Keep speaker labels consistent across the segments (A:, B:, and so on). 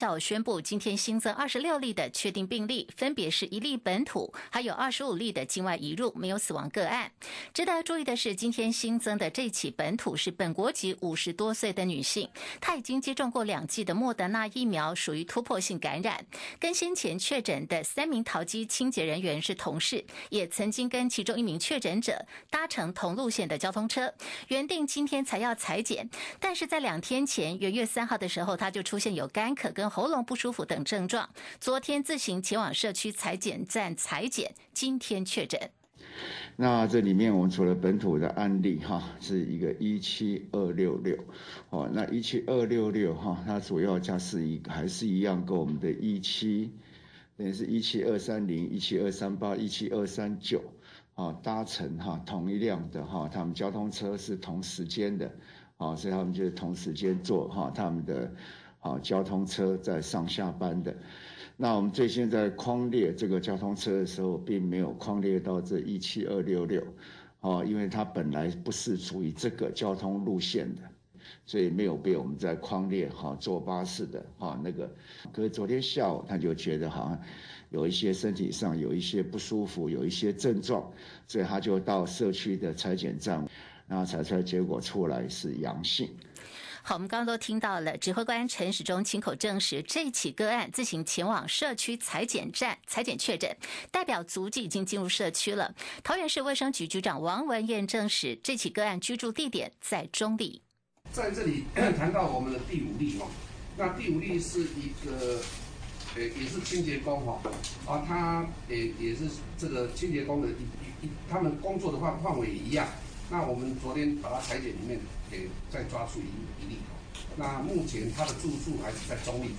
A: 下午宣布，今天新增二十六例的确定病例，分别是一例本土，还有二十五例的境外移入，没有死亡个案。值得注意的是，今天新增的这起本土是本国籍五十多岁的女性，她已经接种过两剂的莫德纳疫苗，属于突破性感染。跟先前确诊的三名淘机清洁人员是同事，也曾经跟其中一名确诊者搭乘同路线的交通车，原定今天才要裁剪，但是在两天前，元月三号的时候，她就出现有干咳跟喉咙不舒服等症状，昨天自行前往社区裁剪站裁剪，今天确诊。
B: 那这里面我们除了本土的案例哈，是一个一七二六六，哦，那一七二六六哈，它主要加是一还是一样跟我们的一七，等于是一七二三零、一七二三八、一七二三九，啊，搭乘哈同一辆的哈，他们交通车是同时间的，啊，所以他们就是同时间坐哈他们的。啊，交通车在上下班的，那我们最新在框列这个交通车的时候，并没有框列到这一七二六六，哦，因为它本来不是属于这个交通路线的，所以没有被我们在框列哈坐巴士的哈那个。可是昨天下午他就觉得好像有一些身体上有一些不舒服，有一些症状，所以他就到社区的裁剪站，然后采出来结果出来是阳性。
A: 好，我们刚刚都听到了，指挥官陈时中亲口证实，这起个案自行前往社区裁剪站裁剪确诊，代表足迹已经进入社区了。桃园市卫生局局长王文燕证实，这起个案居住地点在中立。
C: 在这里 谈到我们的第五例哦，那第五例是一个，呃，也是清洁工哈，啊，他也也是这个清洁工的一一，他们工作的范范围也一样。那我们昨天把它裁剪里面给再抓出一一例，那目前他的住宿还是在中立。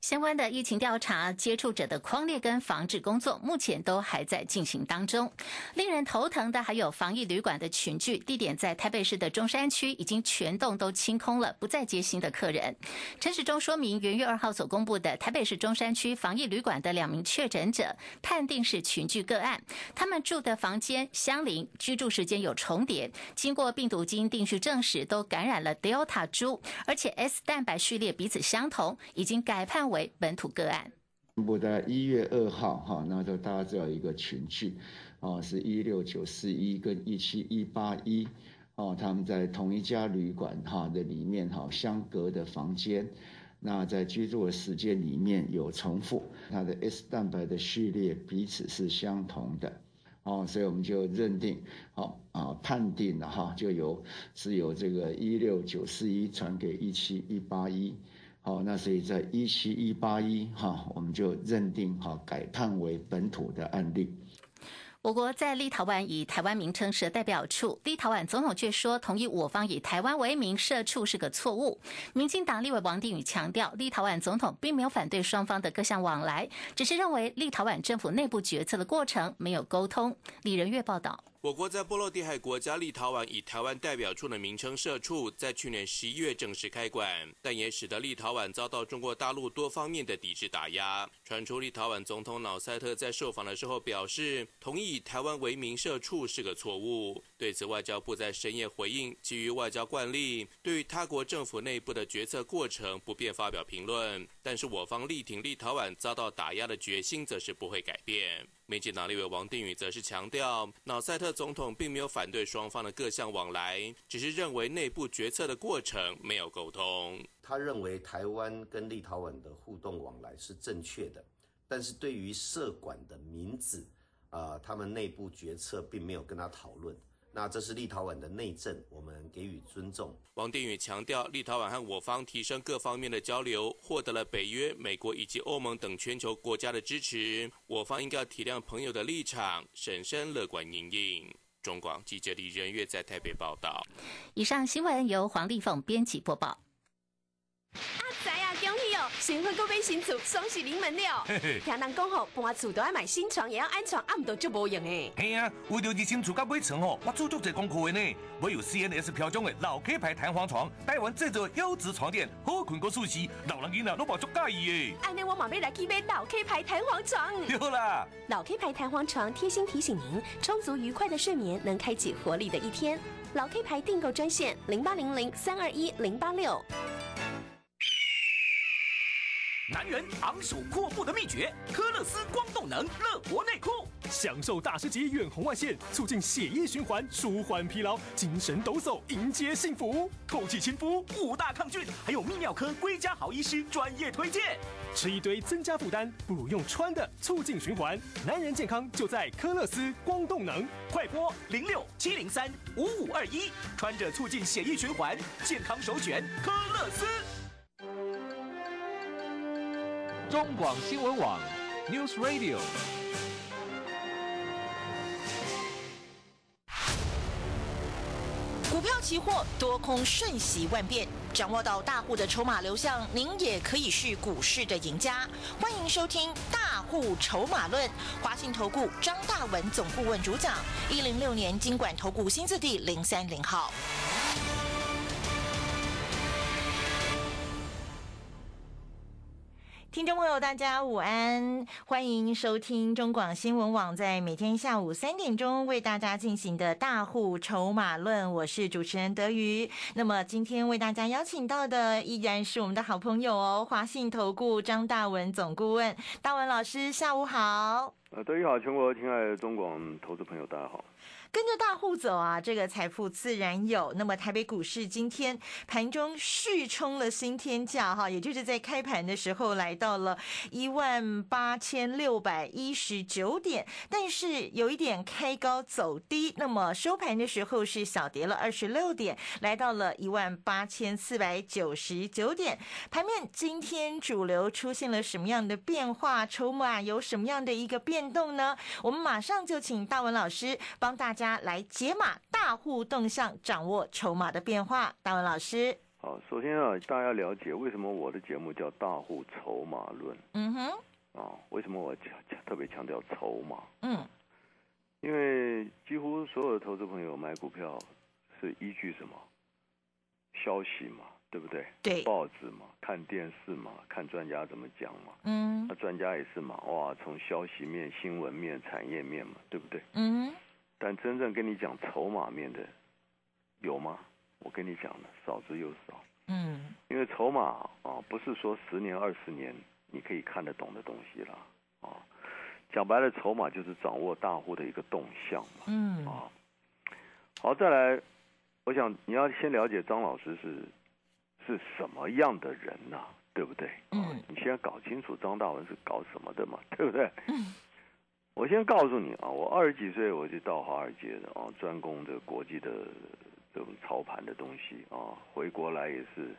A: 相关的疫情调查、接触者的框列跟防治工作，目前都还在进行当中。令人头疼的还有防疫旅馆的群聚地点，在台北市的中山区已经全栋都清空了，不再接新的客人。陈时中说明，元月二号所公布的台北市中山区防疫旅馆的两名确诊者，判定是群聚个案，他们住的房间相邻，居住时间有重叠，经过病毒基因定序证实，都感染了 Delta 株，而且 S 蛋白序列彼此相同，已经改判。为本土个案，
B: 公布在一月二号哈，那时候大家知道一个群聚，哦，是一六九四一跟一七一八一，哦，他们在同一家旅馆哈的里面哈相隔的房间，那在居住的时间里面有重复，它的 S 蛋白的序列彼此是相同的，哦，所以我们就认定，好啊，判定了哈，就由是由这个一六九四一传给一七一八一。好，那所以在一七一八一哈，我们就认定哈改判为本土的案例。
A: 我国在立陶宛以台湾名称设代表处，立陶宛总统却说同意我方以台湾为名设处是个错误。民进党立委王定宇强调，立陶宛总统并没有反对双方的各项往来，只是认为立陶宛政府内部决策的过程没有沟通。李仁月报道。
D: 我国在波罗的海国家立陶宛以台湾代表处的名称设处，在去年十一月正式开馆，但也使得立陶宛遭到中国大陆多方面的抵制打压。传出立陶宛总统瑙塞特在受访的时候表示，同意以台湾为名设处是个错误。对此，外交部在深夜回应，基于外交惯例，对于他国政府内部的决策过程不便发表评论。但是我方力挺立陶宛遭到打压的决心，则是不会改变。民进党立委王定宇则是强调，瑙塞特总统并没有反对双方的各项往来，只是认为内部决策的过程没有沟通。
E: 他认为台湾跟立陶宛的互动往来是正确的，但是对于设馆的名字，啊，他们内部决策并没有跟他讨论。那这是立陶宛的内政，我们给予尊重。
D: 王定宇强调，立陶宛和我方提升各方面的交流，获得了北约、美国以及欧盟等全球国家的支持。我方应该体谅朋友的立场，审慎乐观应应。中广记者李仁月在台北报道。
A: 以上新闻由黄丽凤编辑播报。
F: 新婚搁买新厝，双喜临门了。听人讲吼，搬厝都要买新床，也要安床，暗都就无用诶。
G: 嘿啊，为了你新厝甲买床吼，我做足侪功课的呢。我有 CNS 标准的老 K 牌弹簧床，台湾制作优质床垫，好困过舒适，老人囡仔都无足介意诶。
F: 安尼我马上来去买老 K 牌弹簧床。
G: 对啦，
F: 老 K 牌弹簧床贴心提醒您，充足愉快的睡眠能开启活力的一天。老 K 牌订购专线零八零零三二一零八六。
H: 男人昂首阔步的秘诀，科勒斯光动能乐活内裤，
I: 享受大师级远红外线，促进血液循环，舒缓疲劳，精神抖擞，迎接幸福，
H: 透气亲肤，五大抗菌，还有泌尿科归家好医师专业推荐。
I: 吃一堆增加负担，不如用穿的，促进循环。男人健康就在科勒斯光动能，
H: 快播零六七零三五五二一，穿着促进血液循环，健康首选科勒斯。
J: 中广新闻网，News Radio。
K: 股票期货多空瞬息万变，掌握到大户的筹码流向，您也可以是股市的赢家。欢迎收听《大户筹码论》，华信投顾张大文总顾问主讲，一零六年经管投顾新字第零三零号。听众朋友，大家午安，欢迎收听中广新闻网在每天下午三点钟为大家进行的大户筹码论，我是主持人德瑜。那么今天为大家邀请到的依然是我们的好朋友哦，华信投顾张大文总顾问，大文老师，下午好。
L: 呃，德瑜好，全国亲爱的中广投资朋友，大家好。
K: 跟着大户走啊，这个财富自然有。那么台北股市今天盘中续冲了新天价哈，也就是在开盘的时候来到了一万八千六百一十九点，但是有一点开高走低，那么收盘的时候是小跌了二十六点，来到了一万八千四百九十九点。盘面今天主流出现了什么样的变化？筹码有什么样的一个变动呢？我们马上就请大文老师帮大。家来解码大户动向，掌握筹码的变化。大文老师，
L: 好，首先啊，大家了解为什么我的节目叫大户筹码论？
K: 嗯哼，
L: 啊，为什么我强特别强调筹码？
K: 嗯，
L: 因为几乎所有的投资朋友买股票是依据什么？消息嘛，对不对？
K: 对，
L: 报纸嘛，看电视嘛，看专家怎么讲嘛。
K: 嗯，
L: 那专家也是嘛，哇，从消息面、新闻面、产业面嘛，对不对？
K: 嗯。
L: 但真正跟你讲筹码面的有吗？我跟你讲的少之又少。
K: 嗯，
L: 因为筹码啊，不是说十年二十年你可以看得懂的东西了啊。讲白了，筹码就是掌握大户的一个动向嘛。
K: 嗯。
L: 啊，好，再来，我想你要先了解张老师是是什么样的人呐，对不对？
K: 嗯。
L: 你先搞清楚张大文是搞什么的嘛，对不对？
K: 嗯。
L: 我先告诉你啊，我二十几岁我就到华尔街的啊，专攻这国际的这种操盘的东西啊，回国来也是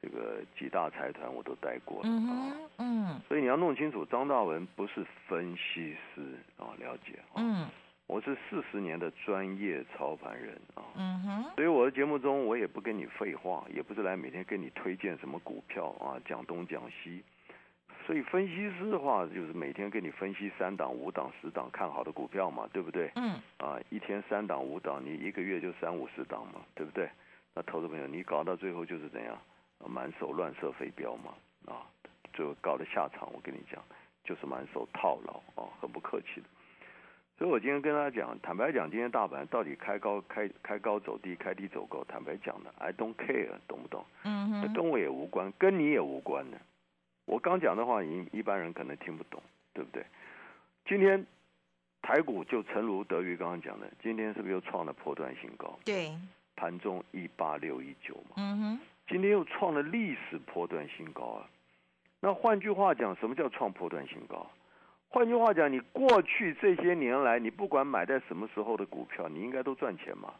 L: 这个几大财团我都待过了
K: 啊，嗯，
L: 所以你要弄清楚，张大文不是分析师啊，了解啊，
K: 嗯，
L: 我是四十年的专业操盘人啊，
K: 嗯哼，
L: 所以我的节目中我也不跟你废话，也不是来每天跟你推荐什么股票啊，讲东讲西。所以分析师的话，就是每天给你分析三档、五档、十档看好的股票嘛，对不对？
K: 嗯。
L: 啊，一天三档、五档，你一个月就三五十档嘛，对不对？那投资朋友，你搞到最后就是怎样？满手乱射飞镖嘛，啊，最后搞的下场，我跟你讲，就是满手套牢啊，很不客气的。所以我今天跟大家讲，坦白讲，今天大盘到底开高、开开高走低、开低走高，坦白讲的，I don't care，懂不懂？
K: 嗯哼。
L: 跟我也无关，跟你也无关的。我刚讲的话，一一般人可能听不懂，对不对？今天台股就诚如德瑜刚刚讲的，今天是不是又创了破断新高？
K: 对，
L: 盘中一八六一九嘛。
K: 嗯哼。
L: 今天又创了历史破断新高啊！那换句话讲，什么叫创破断新高？换句话讲，你过去这些年来，你不管买在什么时候的股票，你应该都赚钱嘛？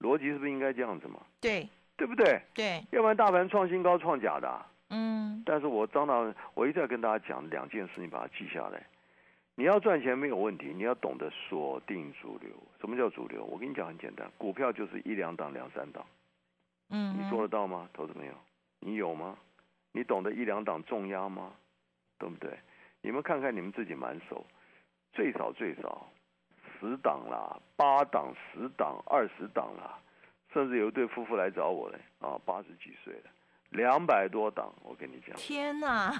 L: 逻辑是不是应该这样子嘛？
K: 对，
L: 对不对？
K: 对，
L: 要不然大盘创新高创假的。
K: 嗯，
L: 但是我张大，我一再跟大家讲两件事，你把它记下来。你要赚钱没有问题，你要懂得锁定主流。什么叫主流？我跟你讲很简单，股票就是一两档、两三档。
K: 嗯，
L: 你做得到吗？投资朋友，你有吗？你懂得一两档重压吗？对不对？你们看看你们自己满手，最少最少十档啦，八档、十档、二十档啦，甚至有一对夫妇来找我嘞，啊，八十几岁了。两百多档，我跟你讲。
K: 天哪！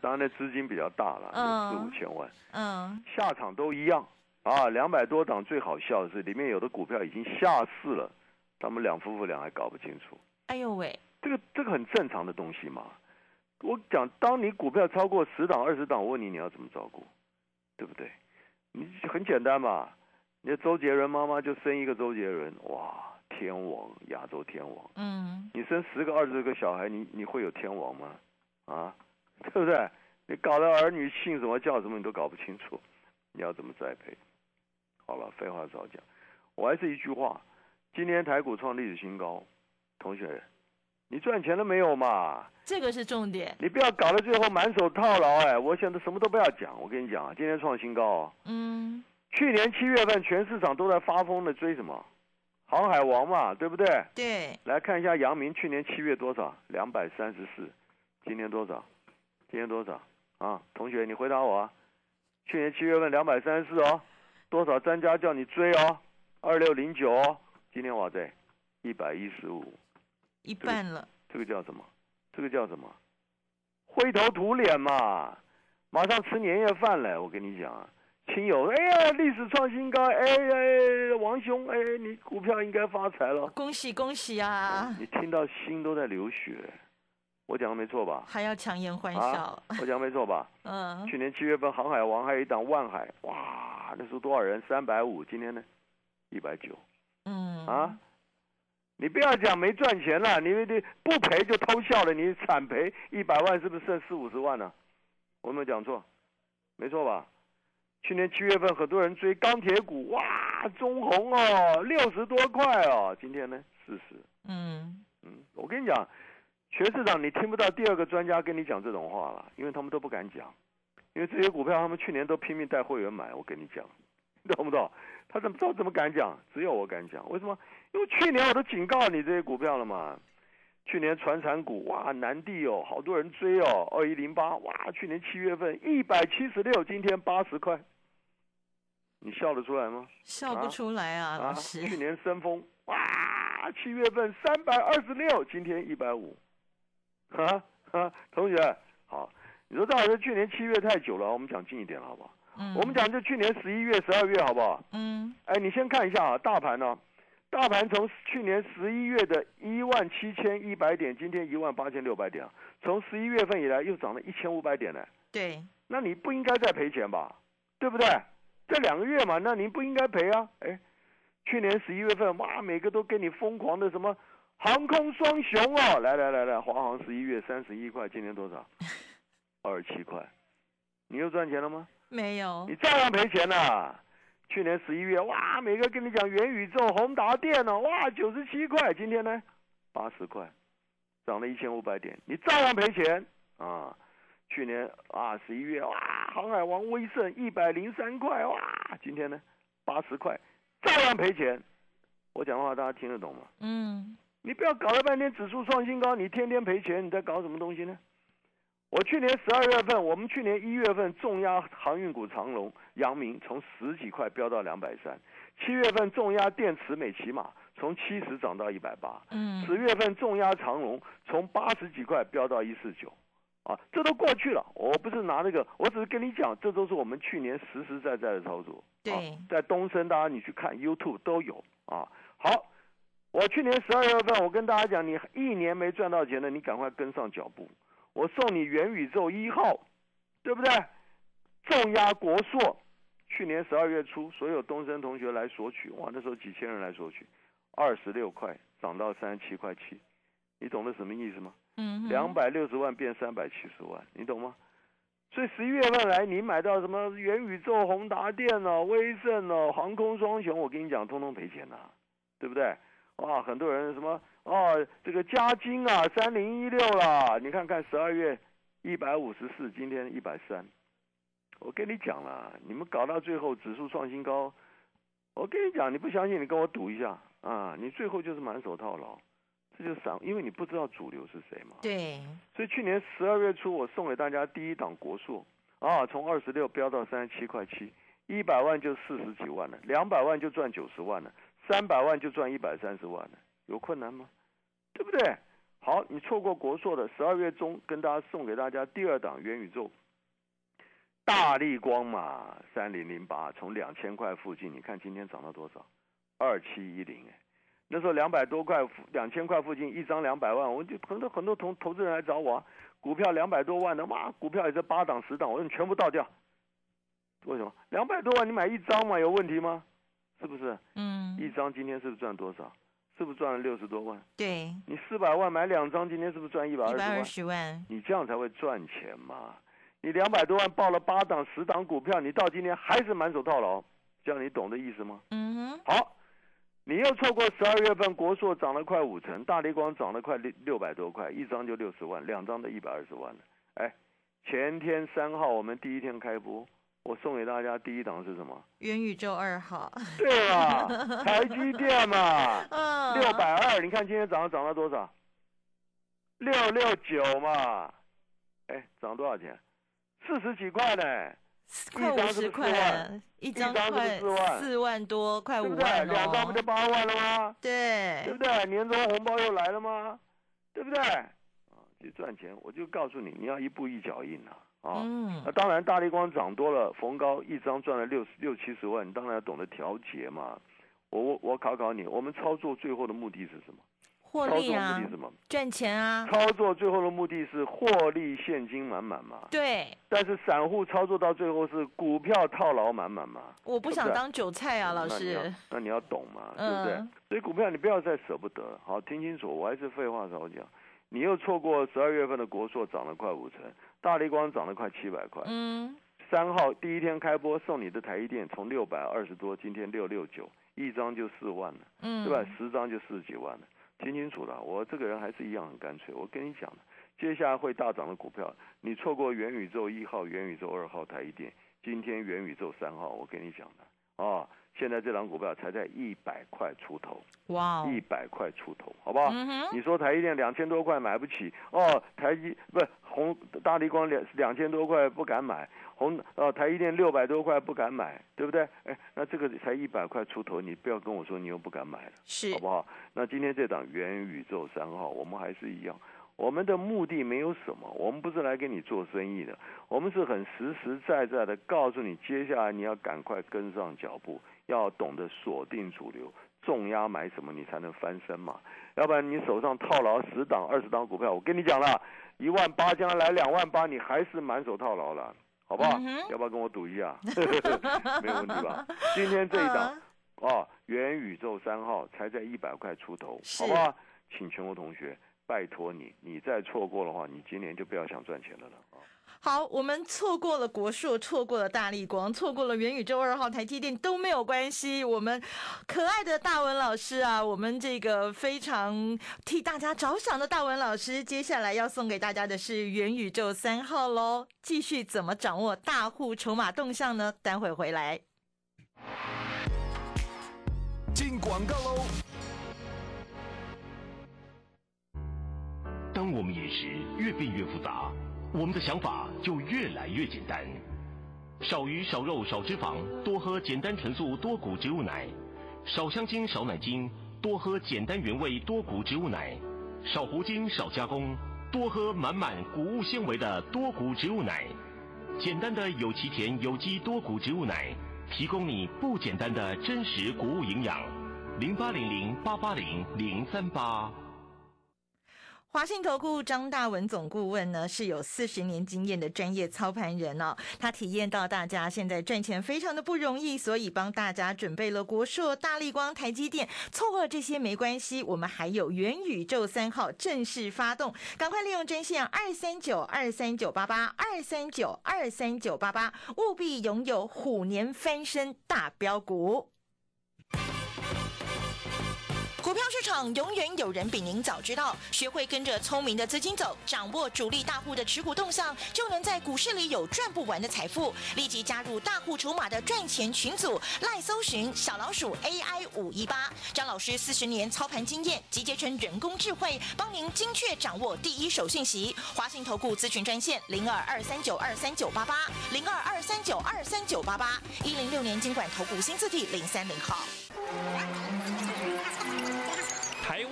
L: 当然，那资金比较大了，有四五千万。
K: 嗯。
L: 下场都一样啊！两百多档，最好笑的是，里面有的股票已经下市了，他们两夫妇俩还搞不清楚。
K: 哎呦喂！
L: 这个这个很正常的东西嘛。我讲，当你股票超过十档、二十档，我问你，你要怎么照顾？对不对？你很简单嘛，你的周杰伦妈妈就生一个周杰伦，哇，天王，亚洲天王。
K: 嗯，
L: 你生十个、二十个小孩，你你会有天王吗？啊，对不对？你搞得儿女姓什么叫什么，你都搞不清楚，你要怎么栽培？好了，废话少讲，我还是一句话，今天台股创历史新高，同学，你赚钱了没有嘛？
K: 这个是重点。
L: 你不要搞到最后满手套牢哎！我现在什么都不要讲，我跟你讲，今天创新高哦。
K: 嗯。
L: 去年七月份全市场都在发疯的追什么？航海王嘛，对不对？
K: 对。
L: 来看一下阳明去年七月多少？两百三十四。今年多少？今年多少？啊，同学，你回答我啊！去年七月份两百三十四哦，多少专家叫你追哦？二六零九哦，今天我在一百一十五，
K: 一半了。
L: 这个叫什么？这个叫什么？灰头土脸嘛！马上吃年夜饭了，我跟你讲啊，亲友，哎呀，历史创新高，哎呀，王兄，哎，你股票应该发财了，
K: 恭喜恭喜啊！
L: 你听到心都在流血，我讲的没错吧？
K: 还要强颜欢笑，
L: 我讲没错吧？
K: 嗯。
L: 去年七月份航海王还有一档万海，哇，那时候多少人？三百五，今天呢？一百九。
K: 嗯。
L: 啊。你不要讲没赚钱了，你你不赔就偷笑了，你惨赔一百万是不是剩四五十万呢？我有没有讲错？没错吧？去年七月份很多人追钢铁股，哇，中红哦，六十多块哦，今天呢四十。
K: 嗯
L: 嗯，我跟你讲，全市场你听不到第二个专家跟你讲这种话了，因为他们都不敢讲，因为这些股票他们去年都拼命带会员买，我跟你讲，你 懂不懂？他怎么知道怎么敢讲？只有我敢讲，为什么？因为去年我都警告你这些股票了嘛。去年传产股哇，南地哦，好多人追哦，二一零八哇，去年七月份一百七十六，今天八十块，你笑得出来吗？
K: 笑不出来啊，老师。
L: 去年升风哇，七月份三百二十六，今天一百五，哈哈，同学好，你说赵老师去年七月太久了，我们讲近一点好不好？我们讲就去年十一月、十二月，好不好？
K: 嗯。
L: 哎，你先看一下啊，大盘呢？大盘从去年十一月的一万七千一百点，今天一万八千六百点，从十一月份以来又涨了一千五百点呢。
K: 对。
L: 那你不应该再赔钱吧？对不对？这两个月嘛，那您不应该赔啊。哎，去年十一月份，哇，每个都跟你疯狂的什么航空双雄哦！来来来来，华航十一月三十一块，今天多少？二十七块。你又赚钱了吗？
K: 没有，
L: 你照样赔钱呐！去年十一月，哇，每个跟你讲元宇宙、宏达电哦，哇，九十七块，今天呢，八十块，涨了一千五百点，你照样赔钱啊！去年啊，十一月，哇，航海王威盛一百零三块，哇，今天呢，八十块，照样赔钱。我讲的话大家听得懂吗？
K: 嗯。
L: 你不要搞了半天指数创新高，你天天赔钱，你在搞什么东西呢？我去年十二月份，我们去年一月份重压航运股长龙、阳明从十几块飙到两百三，七月份重压电池美骑马从七十涨到一百八，
K: 嗯，
L: 十月份重压长龙从八十几块飙到一四九，啊，这都过去了。我不是拿那个，我只是跟你讲，这都是我们去年实实在在的操作。
K: 对，
L: 在东升，大家你去看 YouTube 都有啊。好，我去年十二月份，我跟大家讲，你一年没赚到钱的，你赶快跟上脚步。我送你元宇宙一号，对不对？重压国硕，去年十二月初，所有东升同学来索取，哇，那时候几千人来索取，二十六块涨到三十七块七，你懂得什么意思吗？
K: 嗯，
L: 两百六十万变三百七十万，你懂吗？所以十一月份来，你买到什么元宇宙、宏达电哦、威盛哦、航空双雄，我跟你讲，通通赔钱呐，对不对？哇，很多人什么哦，这个嘉金啊，三零一六啦，你看看十二月一百五十四，今天一百三。我跟你讲了，你们搞到最后指数创新高，我跟你讲，你不相信你跟我赌一下啊，你最后就是满手套牢，这就是散，因为你不知道主流是谁嘛。
K: 对。
L: 所以去年十二月初，我送给大家第一档国硕啊，从二十六飙到三十七块七，一百万就四十几万了，两百万就赚九十万了。三百万就赚一百三十万了，有困难吗？对不对？好，你错过国硕的十二月中，跟大家送给大家第二档元宇宙，大力光嘛，三零零八，从两千块附近，你看今天涨到多少？二七一零哎，那时候两百多块，两千块附近一张两百万，我就很多很多投投资人来找我，啊股票两百多万的，哇，股票也是八档十档，我说你全部倒掉。为什么？两百多万你买一张嘛，有问题吗？是不是？
K: 嗯。
L: 一张今天是不是赚多少？是不是赚了六十多万？
K: 对。
L: 你四百万买两张，今天是不是赚一百二十万？
K: 一百二十万。
L: 你这样才会赚钱嘛？你两百多万报了八档十档股票，你到今天还是满手套牢，这样你懂的意思吗？
K: 嗯哼。
L: 好。你又错过十二月份国硕涨了快五成，大力光涨了快六六百多块，一张就六十万，两张的一百二十万了。哎，前天三号我们第一天开播，我送给大家第一档是什么？
K: 元宇宙二号。
L: 对啊，台积电嘛，六百二，你看今天早上涨了多少？六六九嘛，哎，涨多少钱？四十几块呢。
K: 快五十块，一张快四万多，快五万
L: 两张不就八万了吗？
K: 对，
L: 对不对？年终红包又来了吗？对不对？啊，去赚钱，我就告诉你，你要一步一脚印啊！啊，那当然，大力光涨多了，逢高一张赚了六六七十万，你当然要懂得调节嘛。我我我考考你，我们操作最后的目的是什么？
K: 获利啊！
L: 目的什么？
K: 赚钱啊！
L: 操作最后的目的是获利，现金满满嘛。
K: 对。
L: 但是散户操作到最后是股票套牢满满嘛。
K: 我不想当韭菜啊，老师。
L: 那你要懂嘛，对不对？所以股票你不要再舍不得。好，听清楚，我还是废话少讲。你又错过十二月份的国硕涨了快五成，大力光涨了快七百块。
K: 嗯。
L: 三号第一天开播送你的台积电从六百二十多，今天六六九，一张就四万了。嗯。对吧？十张就四十几万了。听清楚了，我这个人还是一样很干脆。我跟你讲，接下来会大涨的股票，你错过元宇宙一号、元宇宙二号、台一点，今天元宇宙三号，我跟你讲的啊，现在这档股票才在一百块出头，
K: 哇，
L: 一百块出头，好不好？你说台积电两千多块买不起哦，台积不是红大力光两两千多块不敢买。红呃台积电六百多块不敢买，对不对？哎，那这个才一百块出头，你不要跟我说你又不敢买了，
K: 是
L: 好不好？那今天这档元宇宙三号，我们还是一样，我们的目的没有什么，我们不是来跟你做生意的，我们是很实实在在的告诉你，接下来你要赶快跟上脚步，要懂得锁定主流，重压买什么你才能翻身嘛，要不然你手上套牢十档二十档股票，我跟你讲了，一万八将来来两万八，你还是满手套牢了。好不好？要不要跟我赌一下？没有问题吧？今天这一档哦，元宇宙三号才在一百块出头，好不好？请全国同学拜托你，你再错过的话，你今年就不要想赚钱了！
K: 好，我们错过了国硕，错过了大力光，错过了元宇宙二号台积电都没有关系。我们可爱的大文老师啊，我们这个非常替大家着想的大文老师，接下来要送给大家的是元宇宙三号喽。继续怎么掌握大户筹码动向呢？待会回来。
G: 进广告喽。当我们饮食越变越复杂。我们的想法就越来越简单，少鱼少肉少脂肪，多喝简单纯素多谷植物奶；少香精少奶精，多喝简单原味多谷植物奶；少糊精少加工，多喝满满谷物纤维的多谷植物奶。简单的有其田有机多谷植物奶，提供你不简单的真实谷物营养。零八零零八八零零三八。
K: 华信投顾张大文总顾问呢，是有四十年经验的专业操盘人哦。他体验到大家现在赚钱非常的不容易，所以帮大家准备了国硕、大力光、台积电。错过了这些没关系，我们还有元宇宙三号正式发动，赶快利用专线二三九二三九八八二三九二三九八八，务必拥有虎年翻身大标股。股票市场永远有人比您早知道，学会跟着聪明的资金走，掌握主力大户的持股动向，就能在股市里有赚不完的财富。立即加入大户筹码的赚钱群组，赖搜寻小老鼠 AI 五一八，张老师四十年操盘经验集结成人工智慧，帮您精确掌握第一手信息。华信投顾咨询专线零二二三九二三九八八零二二三九二三九八八一零六年经管投顾新字第零三零号。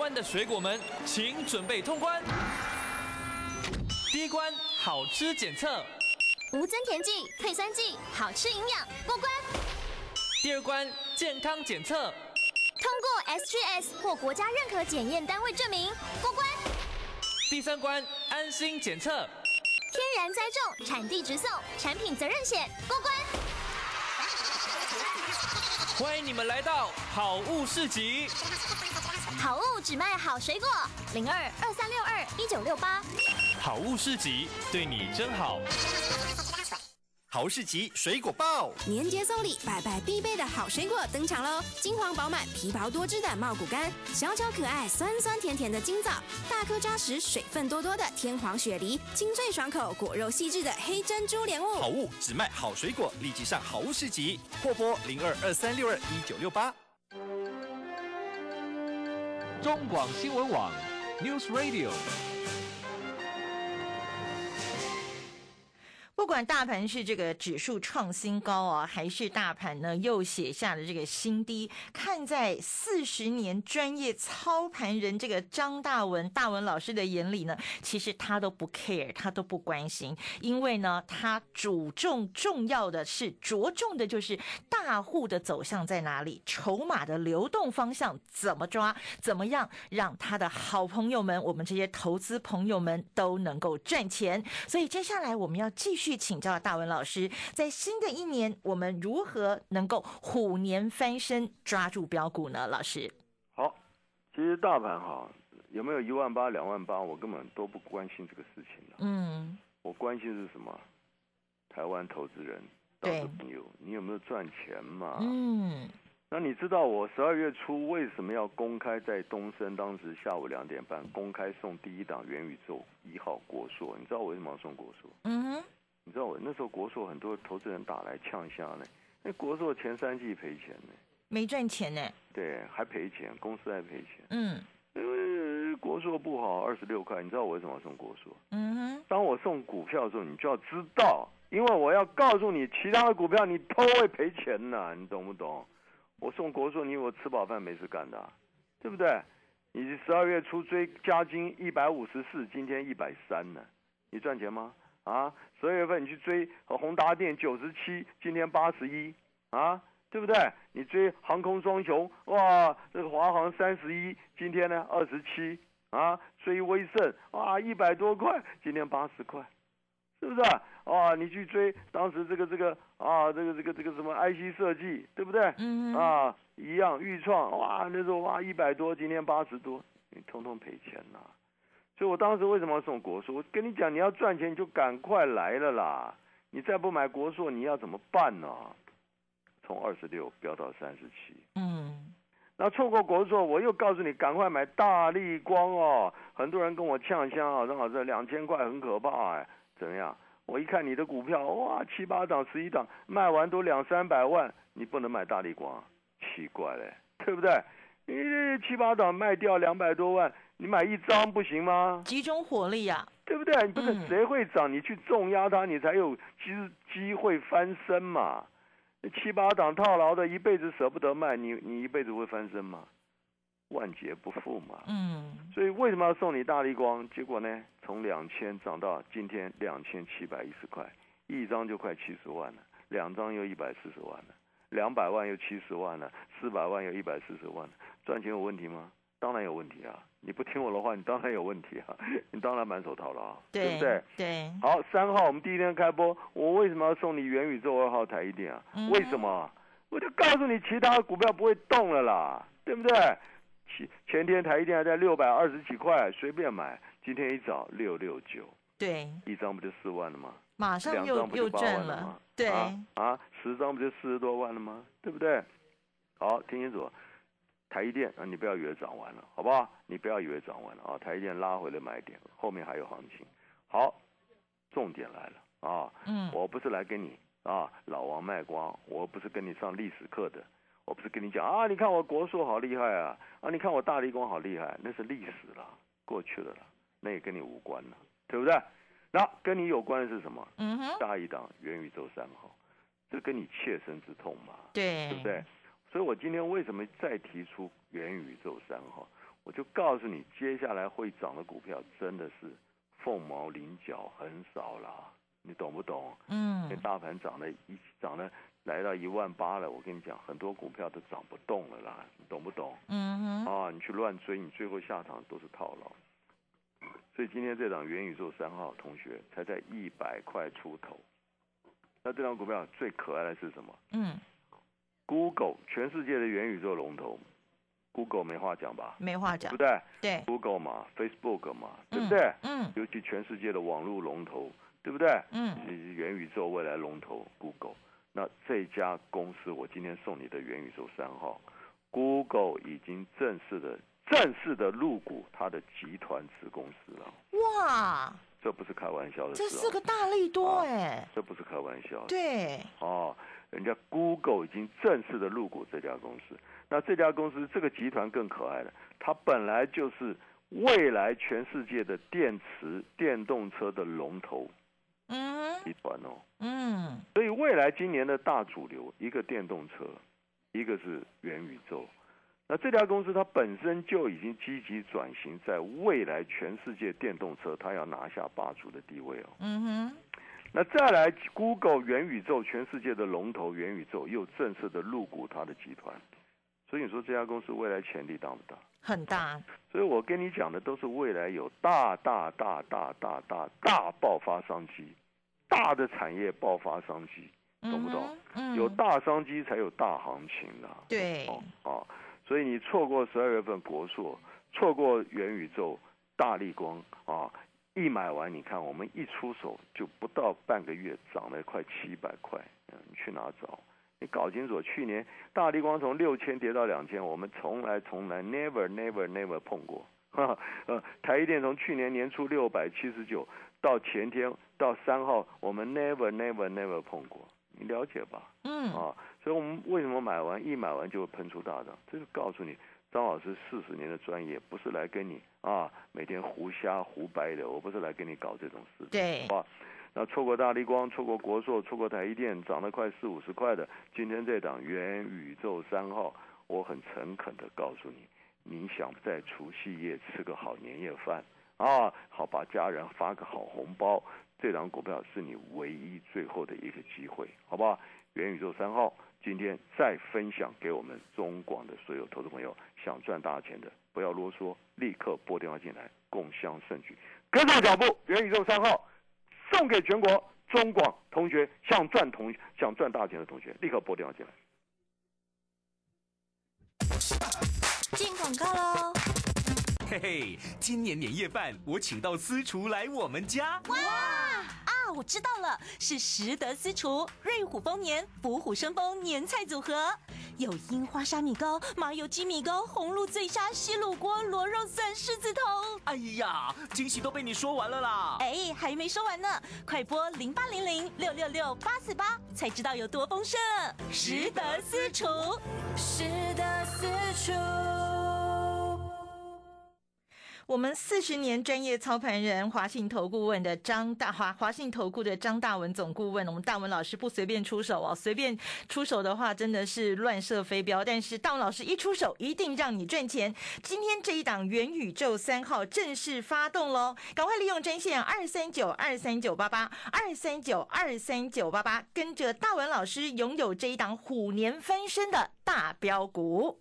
J: 台湾的水果们，请准备通关。第一关，好吃检测，
M: 无增甜剂、退酸剂，好吃营养，过关。
J: 第二关，健康检测，
M: 通过 SGS 或国家认可检验单位证明，过关。
J: 第三关，安心检测，
M: 天然栽种，产地直送，产品责任险，过关。
J: 欢迎你们来到好物市集，
M: 好物只卖好水果，零二二三六二一九六八。
J: 好物市集对你真好。
N: 好市集水果报，
O: 年节送礼，拜拜必备的好水果登场喽！金黄饱满、皮薄多汁的茂谷柑，小巧可爱、酸酸甜甜的金枣，大颗扎实、水分多多的天皇雪梨，清脆爽口、果肉细致的黑珍珠莲雾。
N: 好物只卖好水果，立即上好物市集，货拨零二二三六二一九六八。
P: 中广新闻网，News Radio。
K: 不管大盘是这个指数创新高啊，还是大盘呢又写下了这个新低，看在四十年专业操盘人这个张大文大文老师的眼里呢，其实他都不 care，他都不关心，因为呢，他主重重要的是着重的就是大户的走向在哪里，筹码的流动方向怎么抓，怎么样让他的好朋友们，我们这些投资朋友们都能够赚钱。所以接下来我们要继续。请教大文老师，在新的一年，我们如何能够虎年翻身，抓住标股呢？老师，
L: 好，其实大盘哈有没有一万八、两万八，我根本都不关心这个事情的。
K: 嗯，
L: 我关心是什么？台湾投资人、投资朋友，你有没有赚钱嘛？
K: 嗯。
L: 那你知道我十二月初为什么要公开在东升？当时下午两点半公开送第一档元宇宙一号国硕，你知道我为什么要送国硕？
K: 嗯哼。
L: 你知道我那时候国硕很多投资人打来呛下呢，那国硕前三季赔钱呢，
K: 没赚钱呢。
L: 对，还赔钱，公司还赔钱。
K: 嗯，
L: 因为国硕不好，二十六块。你知道我为什么要送国硕？
K: 嗯哼。
L: 当我送股票的时候，你就要知道，因为我要告诉你，其他的股票你都会赔钱呐，你懂不懂？我送国硕，你以为我吃饱饭没事干的，对不对？你十二月初追加金一百五十四，今天一百三呢，你赚钱吗？啊，十二月份你去追宏达电九十七，今天八十一，啊，对不对？你追航空双雄，哇，这个华航三十一，今天呢二十七，啊，追威盛，哇，一百多块，今天八十块，是不是？啊，你去追当时这个这个啊，这个这个这个什么 IC 设计，对不对？
K: 嗯。
L: 啊，一样，豫创，哇，那时候哇一百多，今天八十多，你通通赔钱呐。所以我当时为什么要送国硕？我跟你讲，你要赚钱你就赶快来了啦！你再不买国硕，你要怎么办呢？从二十六飙到三十七。
K: 嗯。
L: 那错过国硕，我又告诉你，赶快买大力光哦！很多人跟我呛香啊，正好这两千块很可怕哎，怎么样？我一看你的股票，哇，七八档、十一档卖完都两三百万，你不能买大力光，奇怪嘞，对不对？你七八档卖掉两百多万。你买一张不行吗？
K: 集中火力呀，
L: 对不对？你不是谁会涨，你去重压它，你才有机机会翻身嘛。七八档套牢的，一辈子舍不得卖，你你一辈子会翻身吗？万劫不复嘛。
K: 嗯。
L: 所以为什么要送你大力光？结果呢，从两千涨到今天两千七百一十块，一张就快七十万了，两张又一百四十万了，两百万又七十万了，四百万又一百四十万了，赚钱有问题吗？当然有问题啊！你不听我的话，你当然有问题啊！你当然满手套了啊，对不对？
K: 对。
L: 好，三号我们第一天开播，我为什么要送你元宇宙二号台一点啊？为什么？我就告诉你，其他的股票不会动了啦，对不对？前前天台一电还在六百二十几块，随便买。今天一早六六九，
K: 对，
L: 一张不就四万了吗？
K: 马上又又赚了，对
L: 啊，十张不就四十多万了吗？对不对？好，听清楚。台积电啊，你不要以为涨完了，好不好？你不要以为涨完了啊！台积电拉回了买点，后面还有行情。好，重点来了啊！
K: 嗯，
L: 我不是来跟你啊老王卖瓜，我不是跟你上历史课的，我不是跟你讲啊，你看我国硕好厉害啊，啊，你看我大力光好厉害，那是历史了，过去了了，那也跟你无关了，对不对？那跟你有关的是什么？
K: 嗯哼，
L: 下一档元宇宙三号，这跟你切身之痛嘛，
K: 对，
L: 对不对？所以我今天为什么再提出元宇宙三号？我就告诉你，接下来会涨的股票真的是凤毛麟角，很少啦，你懂不懂？
K: 嗯。
L: 大盘涨了一涨了，来到一万八了，我跟你讲，很多股票都涨不动了啦，你懂不懂？
K: 嗯哼。
L: 啊，你去乱追，你最后下场都是套牢。所以今天这档元宇宙三号同学才在一百块出头。那这档股票最可爱的是什么？
K: 嗯
L: ，Google 全世界的元宇宙龙头，Google 没话讲吧？
K: 没话讲，
L: 对不对？
K: 对
L: ，Google 嘛，Facebook 嘛，对不对？
K: 嗯，
L: 尤其全世界的网络龙头，对不对？
K: 嗯，
L: 元宇宙未来龙头 Google，那这家公司我今天送你的元宇宙三号，Google 已经正式的正式的入股它的集团子公司了。
K: 哇，
L: 这不是开玩笑的事、
K: 这是个大利多哎、
L: 这不是开玩笑的。
K: 对，
L: 哦，人家 Google 已经正式的入股这家公司。那这家公司这个集团更可爱了，它本来就是未来全世界的电池电动车的龙头
K: 嗯
L: 集团哦。
K: 嗯，
L: 所以未来今年的大主流，一个电动车，一个是元宇宙。那这家公司它本身就已经积极转型，在未来全世界电动车，它要拿下霸主的地位哦。
K: 嗯哼，
L: 那再来，Google 元宇宙全世界的龙头元宇宙又正式的入股它的集团，所以你说这家公司未来潜力大不大？
K: 很大，
L: 所以我跟你讲的都是未来有大大大大大大大爆发商机，大的产业爆发商机，懂不懂？
K: 嗯，
L: 有大商机才有大行情的、
K: 对，
L: 哦啊，所以你错过十二月份国硕，错过元宇宙、大力光啊，一买完，你看我们一出手就不到半个月涨了快七百块，嗯，你去哪找？你搞清楚，去年大力光从六千跌到两千，我们从来从来 never never never 碰过。哈，呃，台积电从去年年初六百七十九到前天到三号，我们 never never never 碰过，你了解吧？
K: 嗯
L: 啊，所以我们为什么买完一买完就会喷出大涨？这就告诉你，张老师四十年的专业不是来跟你啊每天胡瞎胡掰的，我不是来跟你搞这种事。
K: 对，
L: 好吧？那错过大力光，错过国硕，错过台积电，涨了快四五十块的，今天这档元宇宙三号，我很诚恳的告诉你，你想在除夕夜吃个好年夜饭啊，好把家人发个好红包，这档股票是你唯一最后的一个机会，好不好？元宇宙三号今天再分享给我们中广的所有投资朋友，想赚大钱的不要啰嗦，立刻拨电话进来，共襄盛举，跟上脚步，元宇宙三号。送给全国中广同学，想赚同想赚大钱的同学，立刻拨电话进来。
F: 进广告喽！
H: 嘿嘿，今年年夜饭我请到私厨来我们家。
Q: 哇啊！我知道了，是食得私厨瑞虎丰年伏虎生风年菜组合，有樱花沙米糕、麻油鸡米糕、红露醉虾、西卤锅、螺肉蒜、狮子头。
H: 哎呀，惊喜都被你说完了啦！
Q: 哎，还没说完呢，快拨零八零零六六六八四八，才知道有多丰盛。食得私厨，
F: 食得私厨。
K: 我们四十年专业操盘人华信投顾问的张大华，华信投顾的张大文总顾问，我们大文老师不随便出手哦，随便出手的话真的是乱射飞镖。但是大文老师一出手，一定让你赚钱。今天这一档元宇宙三号正式发动喽，赶快利用专线二三九二三九八八二三九二三九八八，跟着大文老师拥有这一档虎年翻身的大标股。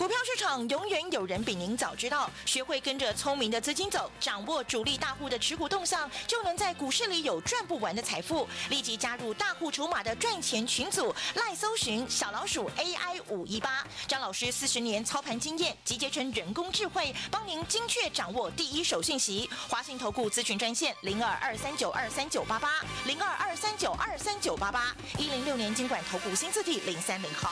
K: 股票市场永远有人比您早知道，学会跟着聪明的资金走，掌握主力大户的持股动向，就能在股市里有赚不完的财富。立即加入大户筹码的赚钱群组，赖搜寻小老鼠 AI 五一八，张老师四十年操盘经验集结成人工智慧，帮您精确掌握第一手信息。华信投顾咨询专线零二二三九二三九八八零二二三九二三九八八一零六年经管投顾新字第零三零号。